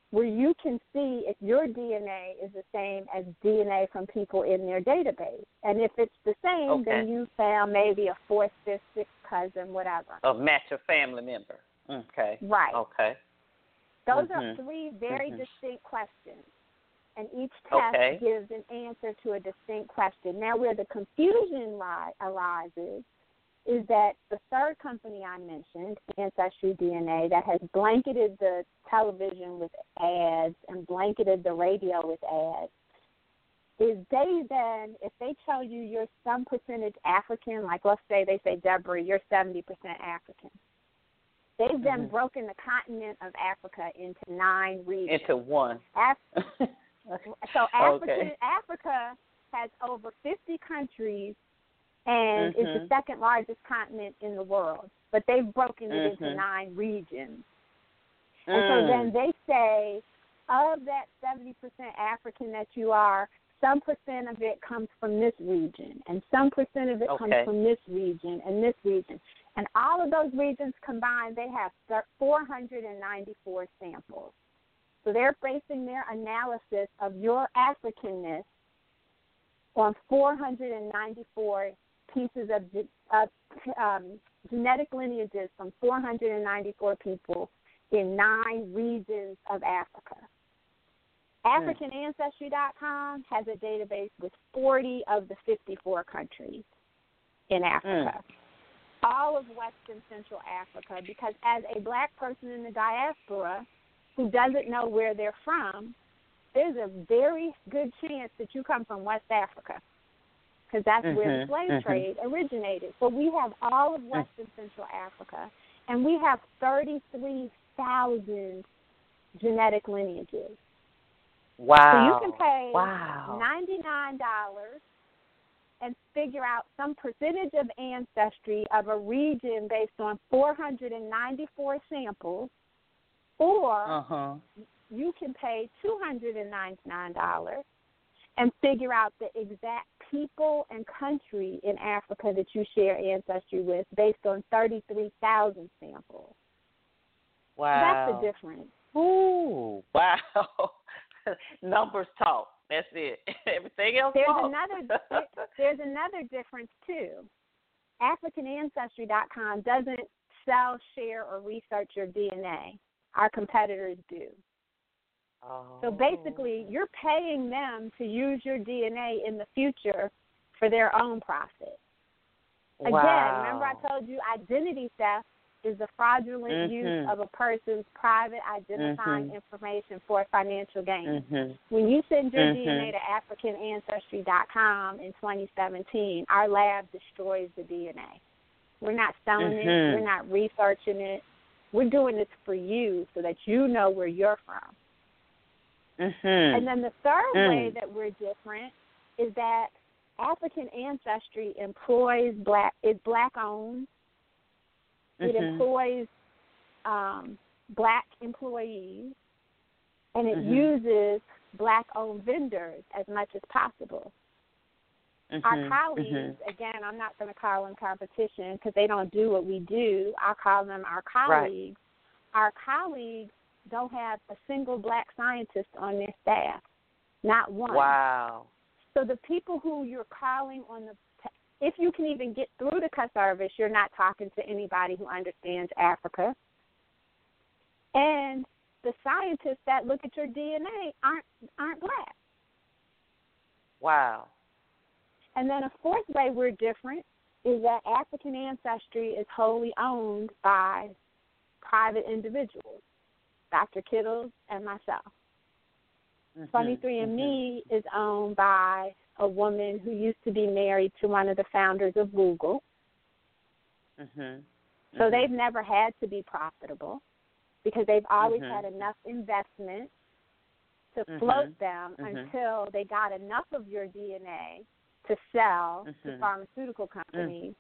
where you can see if your DNA is the same as DNA from people in their database. And if it's the same, then you found maybe a fourth, fifth, sixth cousin, whatever. Of match a family member. Okay. Right. Okay. Those are Mhm. three very Mhm. distinct questions. And each test Okay. gives an answer to a distinct question. Now, where the confusion li- arises is that the third company I mentioned, Ancestry DNA, that has blanketed the television with ads and blanketed the radio with ads, is they then, if they tell you you're some percentage African, like let's say they say, Deborah, you're 70% African. They've then Mhm. broken the continent of Africa into nine regions. Into one. Af- [laughs] so African, Okay. Africa has over 50 countries and is the Mhm. second largest continent in the world. But they've broken it into Mhm. nine regions. And so Mm. then they say, of that 70% African that you are, some percent of it comes from this region, and some percent of it comes from this region and this region. And all of those regions combined, they have 494 samples. So they're basing their analysis of your Africanness on 494 pieces of, of um, genetic lineages from 494 people in nine regions of Africa. AfricanAncestry.com has a database with 40 of the 54 countries in Africa. All of West and Central Africa, because as a black person in the diaspora who doesn't know where they're from, there's a very good chance that you come from West Africa because that's where the Mhm, slave mhm. trade originated. So we have all of West and Central Africa, and we have 33,000 genetic lineages. Wow. So you can pay Wow. ninety-nine dollars and figure out some percentage of ancestry of a region based on four hundred and ninety-four samples, or Uh huh. you can pay two hundred and ninety-nine dollars and figure out the exact people and country in Africa that you share ancestry with based on thirty-three thousand samples. Wow. That's the difference. Ooh. [laughs] Wow. Numbers talk. That's it. [laughs] Everything else There's another [laughs] there's another difference too. AfricanAncestry.com doesn't sell, share, or research your DNA. Our competitors do. oh. So basically, you're paying them to use your DNA in the future for their own profit. Wow. Again, remember I told you identity theft is the fraudulent use Mhm. of a person's private identifying Mhm. information for financial gain. Mhm. When you send your Mhm. DNA to AfricanAncestry.com in 2017, our lab destroys the DNA. We're not selling it. Mhm. We're not researching it. We're doing this for you so that you know where you're from. Mhm. And then the third Mm. way that we're different is that African Ancestry employs black is black owned. It Mhm. employs um, black employees, and it Mhm. uses black owned vendors as much as possible. Mhm. Our colleagues, Mhm. again, I'm not going to call them competition because they don't do what we do. I'll call them our colleagues. Our colleagues don't have a single black scientist on their staff, not one. Wow. So the people who you're calling on the, if you can even get through the customer service, you're not talking to anybody who understands Africa. And the scientists that look at your DNA aren't aren't black. Wow. And then a fourth way we're different is that African ancestry is wholly owned by private individuals, Dr. Kittles and myself. Mm-hmm. 23andMe mm-hmm. is owned by a woman who used to be married to one of the founders of Google. Mm-hmm. So they've never had to be profitable because they've always Mhm. had enough investment to Mhm. float them Mhm. until they got enough of your DNA to sell to pharmaceutical companies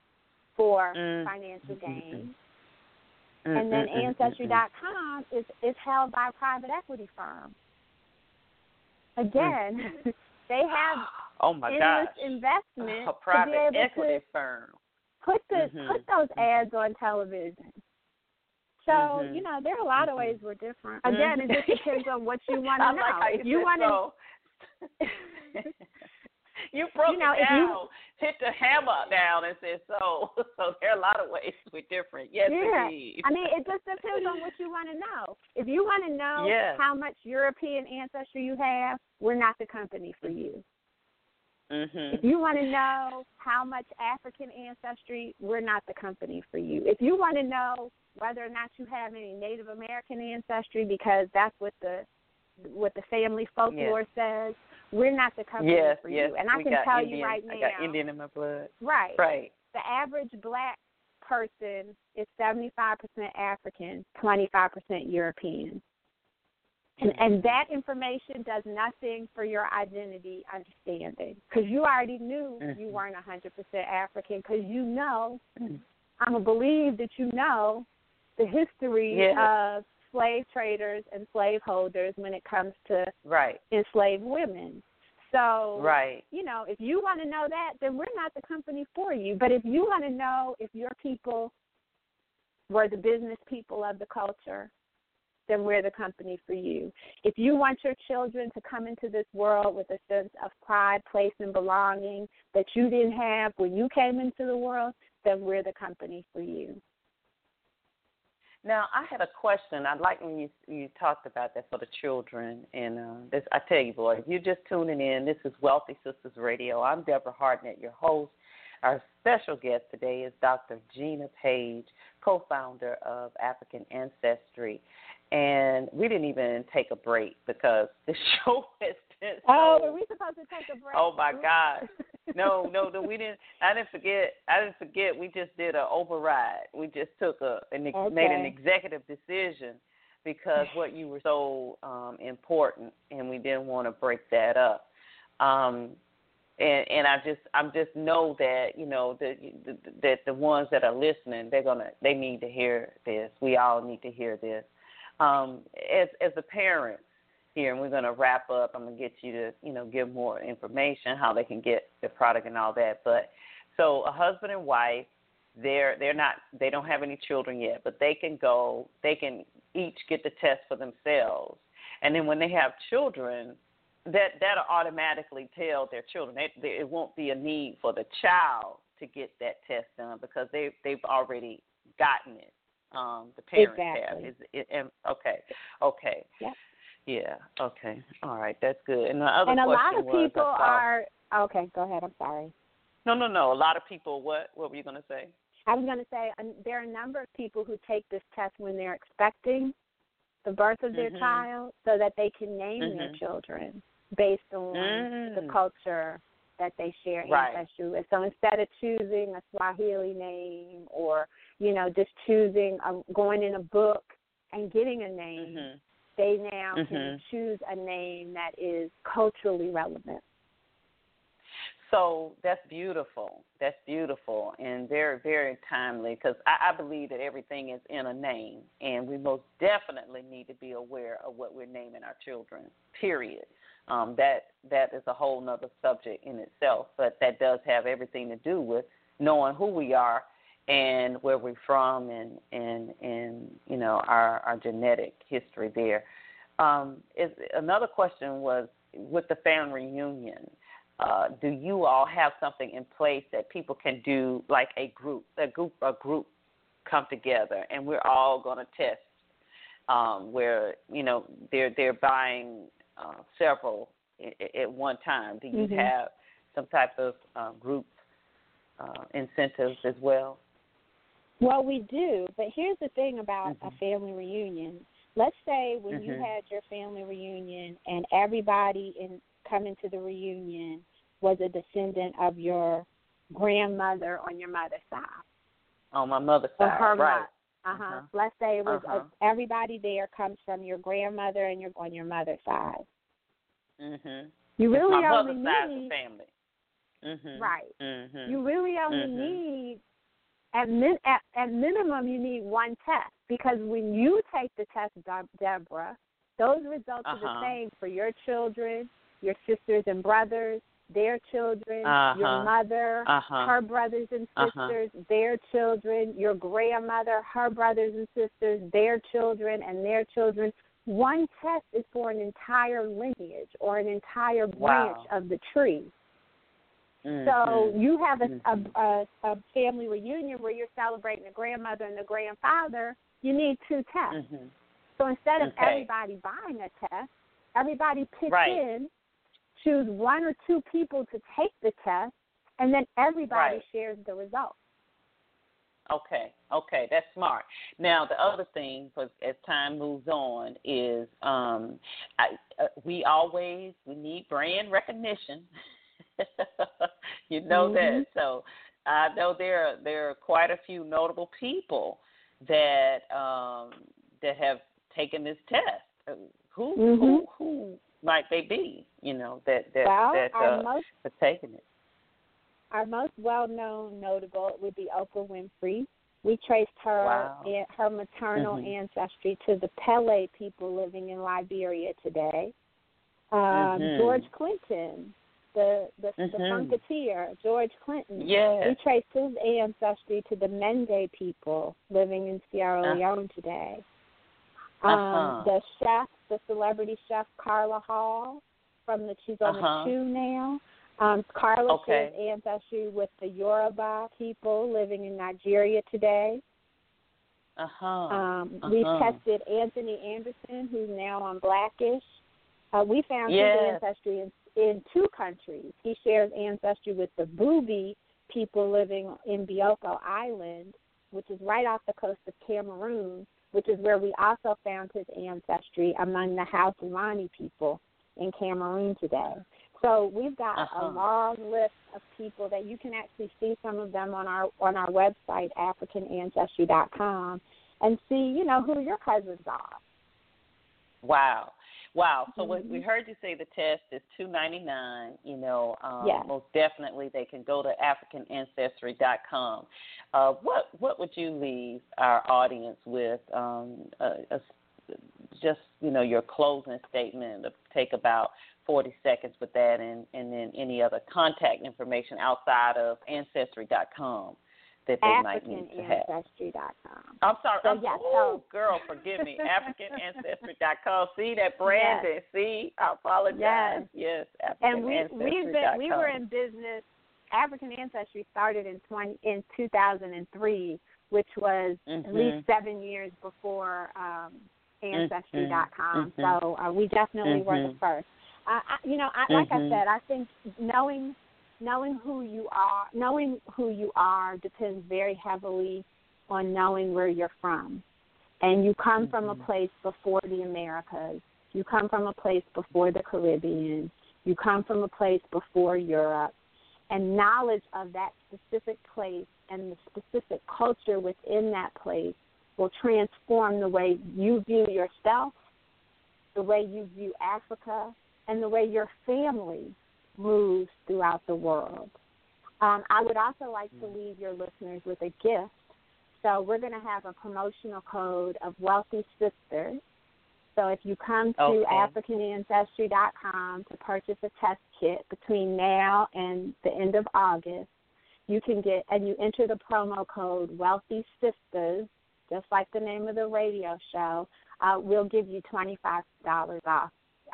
for Mm. financial gain. Mm, And then mm, mm, mm, mm. Ancestry.com is is held by a private equity firm. Again, [laughs] they have [gasps] Oh my endless gosh. investment A private to be able equity to firm. put the Mhm. put those ads on television. So Mhm. you know there are a lot of ways we're different. Again, it just [laughs] depends on what you want to know. like how if you you said want so. [laughs] you broke You know, it if you- down, hit the hammer down, and said so. [laughs] So there are a lot of ways [laughs] we're different. Yes, yeah, indeed. I mean it just depends on what you want to know. If you want to know [laughs] how much European ancestry you have, we're not the company for you. Mhm. If you want to know how much African ancestry, we're not the company for you. If you want to know whether or not you have any Native American ancestry, because that's what the what the family folklore says, we're not the company Yes, for yes. you. And I we can tell Indian, you right now, I got Indian in my blood. right, Right. the average black person is 75% African, 25% European. And, and that information does nothing for your identity understanding because you already knew you Mhm. weren't 100% African because you know, Mhm. I'm going to believe that you know the history Yes. of slave traders and slaveholders when it comes to Right. enslaved women. So, Right. you know, if you want to know that, then we're not the company for you. But if you want to know if your people were the business people of the culture, then we're the company for you. If you want your children to come into this world with a sense of pride, place, and belonging that you didn't have when you came into the world, then we're the company for you. Now, I had a question. I'd like when you you talked about that for the children, and uh, this I tell you, boy, if you're just tuning in, this is Wealthy Sistas Radio. I'm Deborah Hardnett, your host. Our special guest today is Dr. Gina Paige, co-founder of African Ancestry, and we didn't even take a break because [laughs] the show has been so. Oh, were we supposed to take a break? Oh my God. No, no, no. We didn't. I didn't forget. I didn't forget. We just did an override. We just took a an ex made an executive decision because what you were so um, important, and we didn't want to break that up. Um, and and I just I'm just know that you know that that the ones that are listening, they're gonna they need to hear this. We all need to hear this. Um, as as a parent here, and we're going to wrap up. I'm going to get you to, you know, give more information how they can get the product and all that. But so a husband and wife, they're they're not they don't have any children yet, but they can go. They can each get the test for themselves, and then when they have children, that that'll automatically tell their children. They, it won't be a need for the child to get that test done because they they've already gotten it. Um, the parents Exactly. have. Is it, and, okay, okay. Yep. Yeah. Okay. All right. That's good. And the other and a lot of was, people are okay. Go ahead. I'm sorry. No, no, no. A lot of people. What? What were you going to say? I was going to say um, there are a number of people who take this test when they're expecting the birth of their Mhm. child, so that they can name their Mhm. children based on the Mm. culture that they share Right. ancestry with. So instead of choosing a Swahili name, or you know, just choosing a, going in a book and getting a name, Mhm. they now can Mhm. choose a name that is culturally relevant. So that's beautiful. That's beautiful and very, very timely because I, I believe that everything is in a name, and we most definitely need to be aware of what we're naming our children. Period. Um, that that is a whole nother subject in itself, but that does have everything to do with knowing who we are and where we're from, and and and you know our our genetic history there. Um, is another question was with the family reunion uh, do you all have something in place that people can do like a group a group a group come together and we're all going to test um, where you know they're they're buying uh, several at, at one time do you Mhm. have some type of uh, group uh, incentives as well? Well, we do, but here's the thing about mm-hmm. a family reunion. Let's say when mm-hmm. you had your family reunion and everybody in coming to the reunion was a descendant of your grandmother on your mother's side. On my mother's side, right? Uh huh. Uh-huh. Let's say it was uh-huh. a, everybody there comes from your grandmother and your on your mother's side. Mhm. You really my only need of the family. Mhm. right. Mhm. You really only Mhm. need at, min, at at minimum you need one test because when you take the test, De- Deborah, those results are the Uh-huh. same for your children, your sisters and brothers, their children, Uh-huh. your mother, Uh-huh. her brothers and Uh-huh. sisters, their children, your grandmother, her brothers and sisters, their children, and their children. One test is for an entire lineage or an entire branch Wow. of the tree. Mhm. So you have a, Mhm. a, a, a family reunion where you're celebrating the grandmother and the grandfather. You need two tests. Mhm. So instead of Okay. everybody buying a test, everybody pitch Right. in, choose one or two people to take the test, and then everybody Right. shares the results. Okay, okay, that's smart. Now the other thing, as time moves on, is um, I, uh, we always we need brand recognition. [laughs] you know Mhm. that. So I know there are, there are quite a few notable people that um, that have taken this test. Uh, Who who Mhm. who might they be? You know that that well, that uh, most have taken it. our most well known notable would be Oprah Winfrey. We traced her Wow. an- her maternal Mhm. ancestry to the Kpelle people living in Liberia today. Um, Mhm. George Clinton, the the, the Mhm. funketeer, George Clinton. We traced his ancestry to the Mende people living in Sierra Uh. Leone today. Um, Uh-huh. The chef, the celebrity chef Carla Hall, from the she's on Uh-huh. the Chew now. Um, Carla Okay. shares ancestry with the Yoruba people living in Nigeria today. Uh huh. Um, Uh-huh. tested Anthony Anderson, who's now on Blackish. Uh, we found Yes. his ancestry in, in two countries. He shares ancestry with the Bubi people living in Bioko Island, which is right off the coast of Cameroon, which is where we also found his ancestry among the Hausa people in Cameroon today. So we've got Uh-huh. a long list of people that you can actually see some of them on our on our website africanancestry.com and see, you know, who your cousins are. Wow. Wow. So what we heard you say the test is two ninety nine. You know, um, Yes. most definitely they can go to AfricanAncestry.com. Uh, what what would you leave our audience with? Um, uh, uh, just you know your closing statement. Take about forty seconds with that, and and then any other contact information outside of Ancestry.com that they might need to have. AfricanAncestry.com. I'm sorry. So, I'm, yeah, oh, so- girl, forgive me. AfricanAncestry.com. See that branding? See, I apologize. Yes, yes And we we've been we were in business. African Ancestry started in twenty in two thousand and three, which was at Mhm. least seven years before um, Ancestry.com. Mhm. So uh, we definitely were the Mhm. first. I, I, you know, I, like I Mhm. said, I think knowing knowing who you are, knowing who you are depends very heavily on knowing where you're from. And you come from a Mhm. place before the Americas. You come from a place before the Caribbean. You come from a place before Europe. And knowledge of that specific place and the specific culture within that place will transform the way you view yourself, the way you view Africa, and the way your family moves throughout the world. Um, I would also like to leave your listeners with a gift. So we're going to have a promotional code of Wealthy Sistas. So if you come to Okay. AfricanAncestry.com to purchase a test kit between now and the end of August, you can get and you enter the promo code Wealthy Sistas, just like the name of the radio show. Uh, we'll give you twenty five dollars off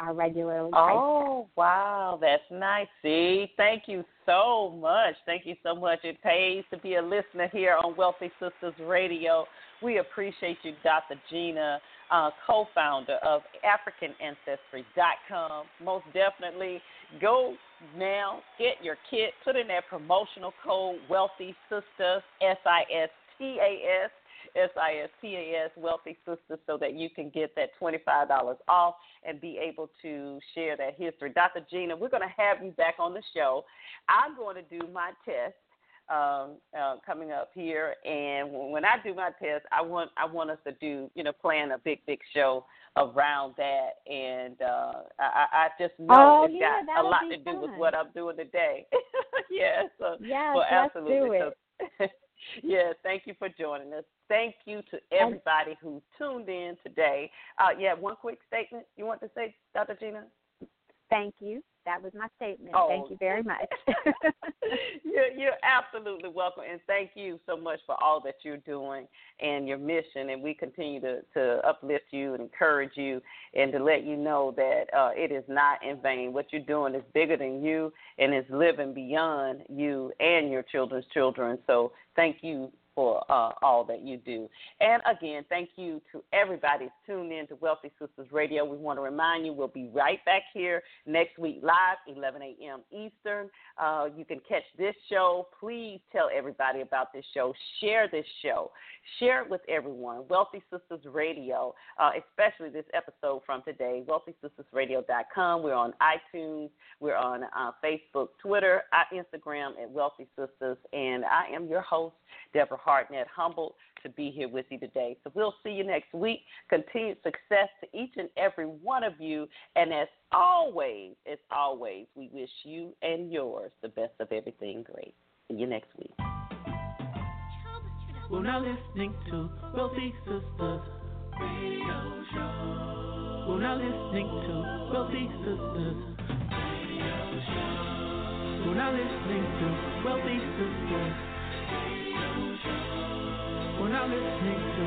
regularly priced Oh, wow. That's nice. See, thank you so much. Thank you so much. It pays to be a listener here on Wealthy Sistas Radio. We appreciate you, Dr. Gina, uh, co founder of AfricanAncestry.com. Most definitely go now. Get your kit. Put in that promotional code Wealthy Sistas, S I S T A S S I S T A S Wealthy Sistas so that you can get that $25 off and be able to share that history. Dr. Gina, we're going to have you back on the show. I'm going to do my test um, uh, coming up here, and when I do my test, I want I want us to do you know plan a big big show around that, and uh, I, I just know oh, it's yeah, got a lot to fun. do with what I'm doing today. [laughs] yeah, so yes, well, let's absolutely. do it. [laughs] yeah, thank you for joining us. Thank you to everybody who tuned in today. Uh, yeah, one quick statement you want to say, Dr. Gina? Thank you. That was my statement. Oh. Thank you very [laughs] much. you're, you're absolutely welcome, and thank you so much for all that you're doing and your mission. And we continue to, to uplift you and encourage you, and to let you know that uh, it is not in vain. What you're doing is bigger than you, and is living beyond you and your children's children. So thank you for uh, all that you do. And again, thank you to everybody tuned in to Wealthy Sistas Radio. We want to remind you we'll be right back here next week live, 11 a.m. Eastern. Uh, you can catch this show. Please tell everybody about this show. Share this show. Share it with everyone. Wealthy Sistas Radio, uh, especially this episode from today, wealthysistasradio.com. We're on iTunes. We're on uh, Facebook, Twitter, uh, Instagram at Wealthy Sistas. And I am your host, Deborah Hardnett, humbled to be here with you today. So we'll see you next week. Continued success to each and every one of you. And as always, as always, we wish you and yours the best of everything great. See you next week. We're now listening to Wealthy Sistas Radio Show. We're now listening to Wealthy Sistas Radio Show. We're now listening to Wealthy Listening to.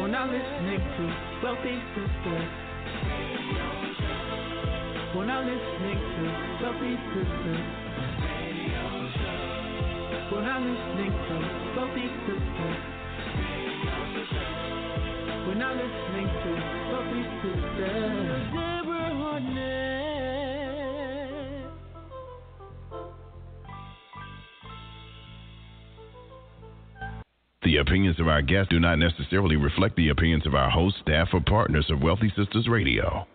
We're not listening to Wealthy Sistas. We're not listening to Wealthy Sistas. We're not listening to Wealthy Sistas. We're not listening to Wealthy Sistas. Deborah Hardnett. The opinions of our guests do not necessarily reflect the opinions of our host, staff, or partners of Wealthy Sistas Radio.